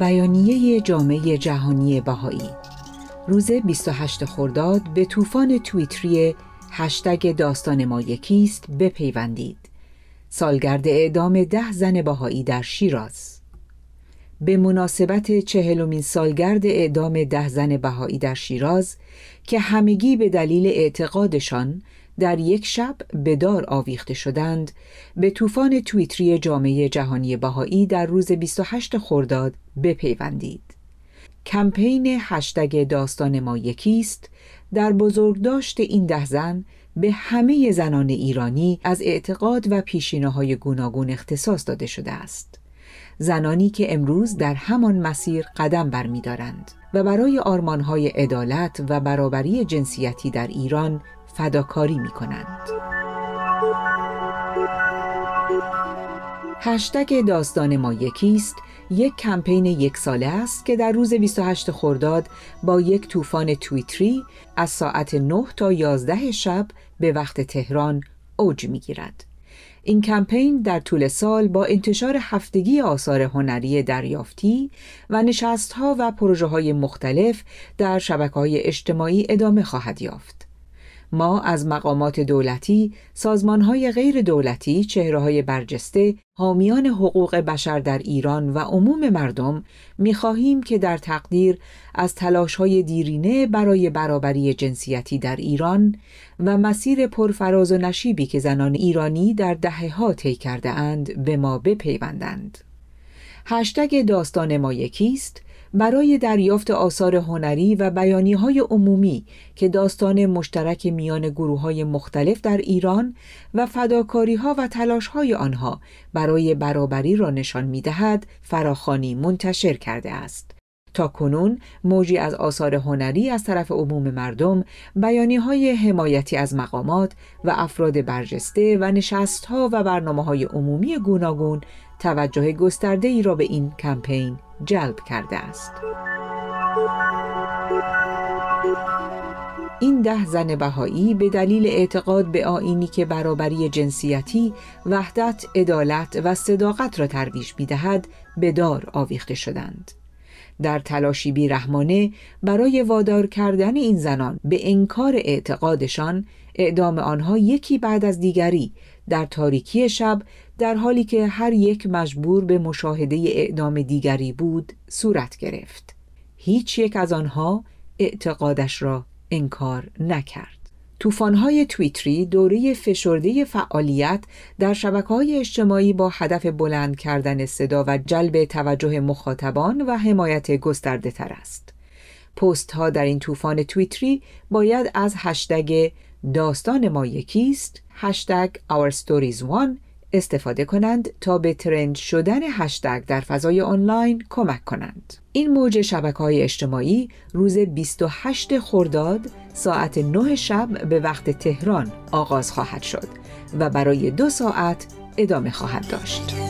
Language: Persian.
بیانیه جامعه جهانی بهایی. روز 28 خرداد به طوفان تویتری هشتگ داستان ما یکیست بپیوندید. سالگرد اعدام ده زن بهایی در شیراز. به مناسبت چهلمین سالگرد اعدام ده زن بهایی در شیراز که همگی به دلیل اعتقادشان در یک شب به دار آویخته شدند. به طوفان تویتری جامعه جهانی بهایی در روز 28 خرداد بپیوندید. کمپین هشتگ داستان ما یکیست. در بزرگداشت این ده زن به همه زنان ایرانی از اعتقاد و های گوناگون اختصاص داده شده است. زنانی که امروز در همان مسیر قدم برمیدارند و برای آرمانهای عدالت و برابری جنسیتی در ایران فداکاری می کنند. هشتگ داستان ما یکیست یک کمپین یک ساله است که در روز 28 خرداد با یک طوفان تویتری از ساعت 9 تا 11 شب به وقت تهران اوج می گیرد. این کمپین در طول سال با انتشار هفتگی آثار هنری دریافتی و نشستها و پروژه های مختلف در شبکه های اجتماعی ادامه خواهد یافت. ما از مقامات دولتی، سازمانهای غیر دولتی، چهرههای برجسته، حامیان حقوق بشر در ایران و عموم مردم می‌خواهیم که در تقدیر از تلاشهای دیرینه برای برابری جنسیتی در ایران و مسیر پرفراز و نشیبی که زنان ایرانی در دهه ها طی کرده اند به ما بپیوندند. هشتگ داستان ما یکیست برای دریافت آثار هنری و بیانی های عمومی که داستان مشترک میان گروه های مختلف در ایران و فداکاری ها و تلاش های آنها برای برابری را نشان می دهد فراخانی منتشر کرده است. تا کنون موجی از آثار هنری از طرف عموم مردم بیانی های حمایتی از مقامات و افراد برجسته و نشست ها و برنامه های عمومی گوناگون توجه گسترده ای را به این کمپین جلب کرده است. این ده زن بهایی به دلیل اعتقاد به آینی که برابری جنسیتی، وحدت، عدالت و صداقت را ترویج می‌دهد به دار آویخته شدند. در تلاشی بیرحمانه برای وادار کردن این زنان به انکار اعتقادشان اعدام آنها یکی بعد از دیگری در تاریکی شب در حالی که هر یک مجبور به مشاهده اعدام دیگری بود صورت گرفت هیچ یک از آنها اعتقادش را انکار نکرد توفانهای تویتری دوره فشرده فعالیت در شبکه های اجتماعی با هدف بلند کردن صدا و جلب توجه مخاطبان و حمایت گسترده تر است. پست ها در این طوفان تویتری باید از هشتگ داستان ما یکیست هشتگ Our Stories One استفاده کنند تا به ترند شدن هشتگ در فضای آنلاین کمک کنند. این موج شبکه های اجتماعی روز 28 خرداد ساعت 9 شب به وقت تهران آغاز خواهد شد و برای دو ساعت ادامه خواهد داشت.